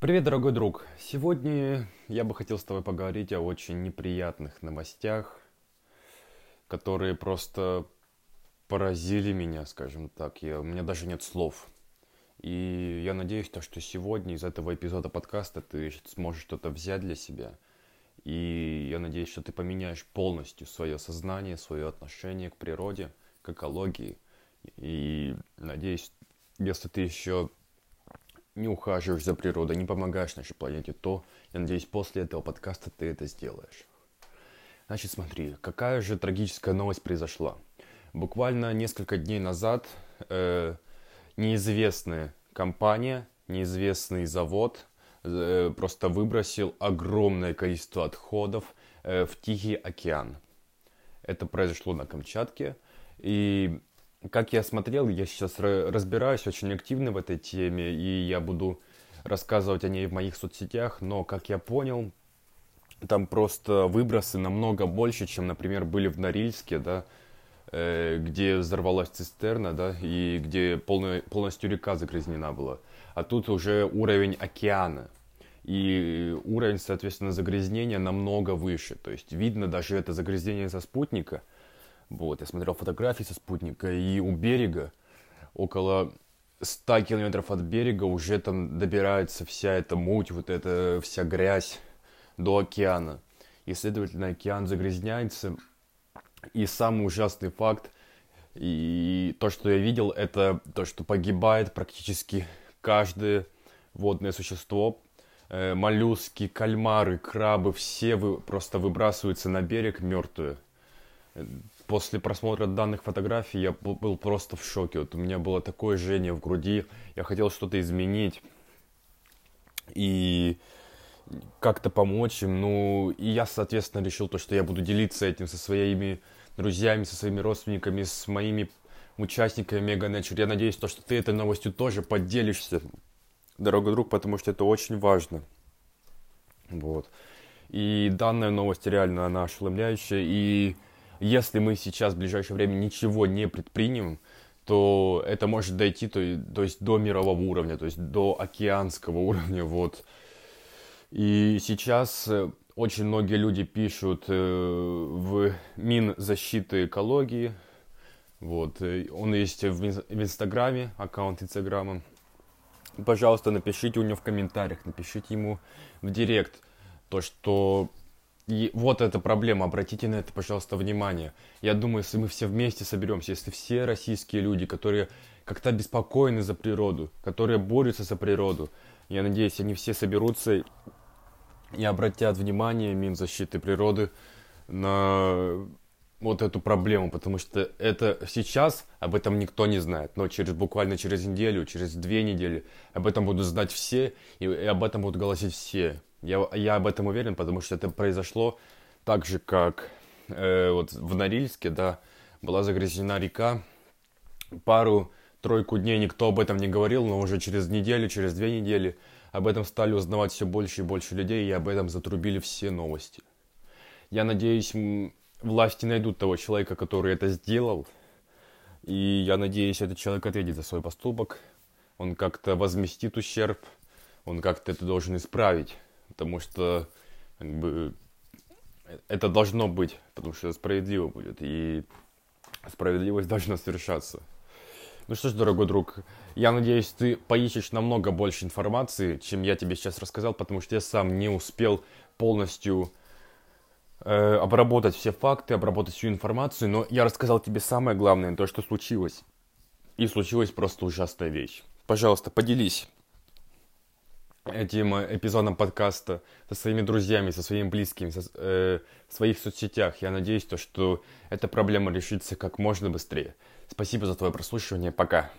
Привет, дорогой друг! Сегодня я бы хотел с тобой поговорить о очень неприятных новостях, которые просто поразили меня, скажем так. Я, у меня даже нет слов. И я надеюсь, то, что сегодня из этого эпизода подкаста ты сможешь что-то взять для себя. И я надеюсь, что ты поменяешь полностью свое сознание, свое отношение к природе, к экологии. И надеюсь, если ты еще не ухаживаешь за природой, не помогаешь нашей планете, то, я надеюсь, после этого подкаста ты это сделаешь. Значит, смотри, какая же трагическая новость произошла. Буквально несколько дней назад э, неизвестная компания, неизвестный завод э, просто выбросил огромное количество отходов э, в Тихий океан. Это произошло на Камчатке. И как я смотрел, я сейчас разбираюсь очень активно в этой теме, и я буду рассказывать о ней в моих соцсетях, но, как я понял, там просто выбросы намного больше, чем, например, были в Норильске, да, э, где взорвалась цистерна, да, и где полная, полностью река загрязнена была. А тут уже уровень океана. И уровень, соответственно, загрязнения намного выше. То есть видно даже это загрязнение со спутника – вот, я смотрел фотографии со спутника, и у берега, около 100 километров от берега, уже там добирается вся эта муть, вот эта вся грязь до океана. И, следовательно, океан загрязняется. И самый ужасный факт, и то, что я видел, это то, что погибает практически каждое водное существо. Э, моллюски, кальмары, крабы, все вы, просто выбрасываются на берег мертвые после просмотра данных фотографий я был просто в шоке. Вот у меня было такое жжение в груди, я хотел что-то изменить и как-то помочь им. Ну, и я, соответственно, решил то, что я буду делиться этим со своими друзьями, со своими родственниками, с моими участниками Мега Nature. Я надеюсь, то, что ты этой новостью тоже поделишься, дорогой друг, потому что это очень важно. Вот. И данная новость реально, она ошеломляющая. И если мы сейчас в ближайшее время ничего не предпримем, то это может дойти то, то есть до мирового уровня, то есть до океанского уровня, вот. И сейчас э, очень многие люди пишут э, в Минзащиты экологии, вот, э, он есть в, в Инстаграме, аккаунт Инстаграма. Пожалуйста, напишите у него в комментариях, напишите ему в Директ, то, что и вот эта проблема, обратите на это, пожалуйста, внимание. Я думаю, если мы все вместе соберемся, если все российские люди, которые как-то беспокойны за природу, которые борются за природу, я надеюсь, они все соберутся и обратят внимание Минзащиты природы на вот эту проблему, потому что это сейчас об этом никто не знает, но через буквально через неделю, через две недели об этом будут знать все и, и об этом будут голосить все. Я, я об этом уверен, потому что это произошло так же, как э, вот в Норильске, да, была загрязнена река. Пару-тройку дней никто об этом не говорил, но уже через неделю, через две недели об этом стали узнавать все больше и больше людей, и об этом затрубили все новости. Я надеюсь, власти найдут того человека, который это сделал, и я надеюсь, этот человек ответит за свой поступок, он как-то возместит ущерб, он как-то это должен исправить потому что как бы, это должно быть, потому что справедливо будет, и справедливость должна совершаться. Ну что ж, дорогой друг, я надеюсь, ты поищешь намного больше информации, чем я тебе сейчас рассказал, потому что я сам не успел полностью э, обработать все факты, обработать всю информацию, но я рассказал тебе самое главное, то, что случилось. И случилась просто ужасная вещь. Пожалуйста, поделись этим эпизодом подкаста со своими друзьями, со своими близкими, со, э, в своих соцсетях. Я надеюсь, то, что эта проблема решится как можно быстрее. Спасибо за твое прослушивание. Пока.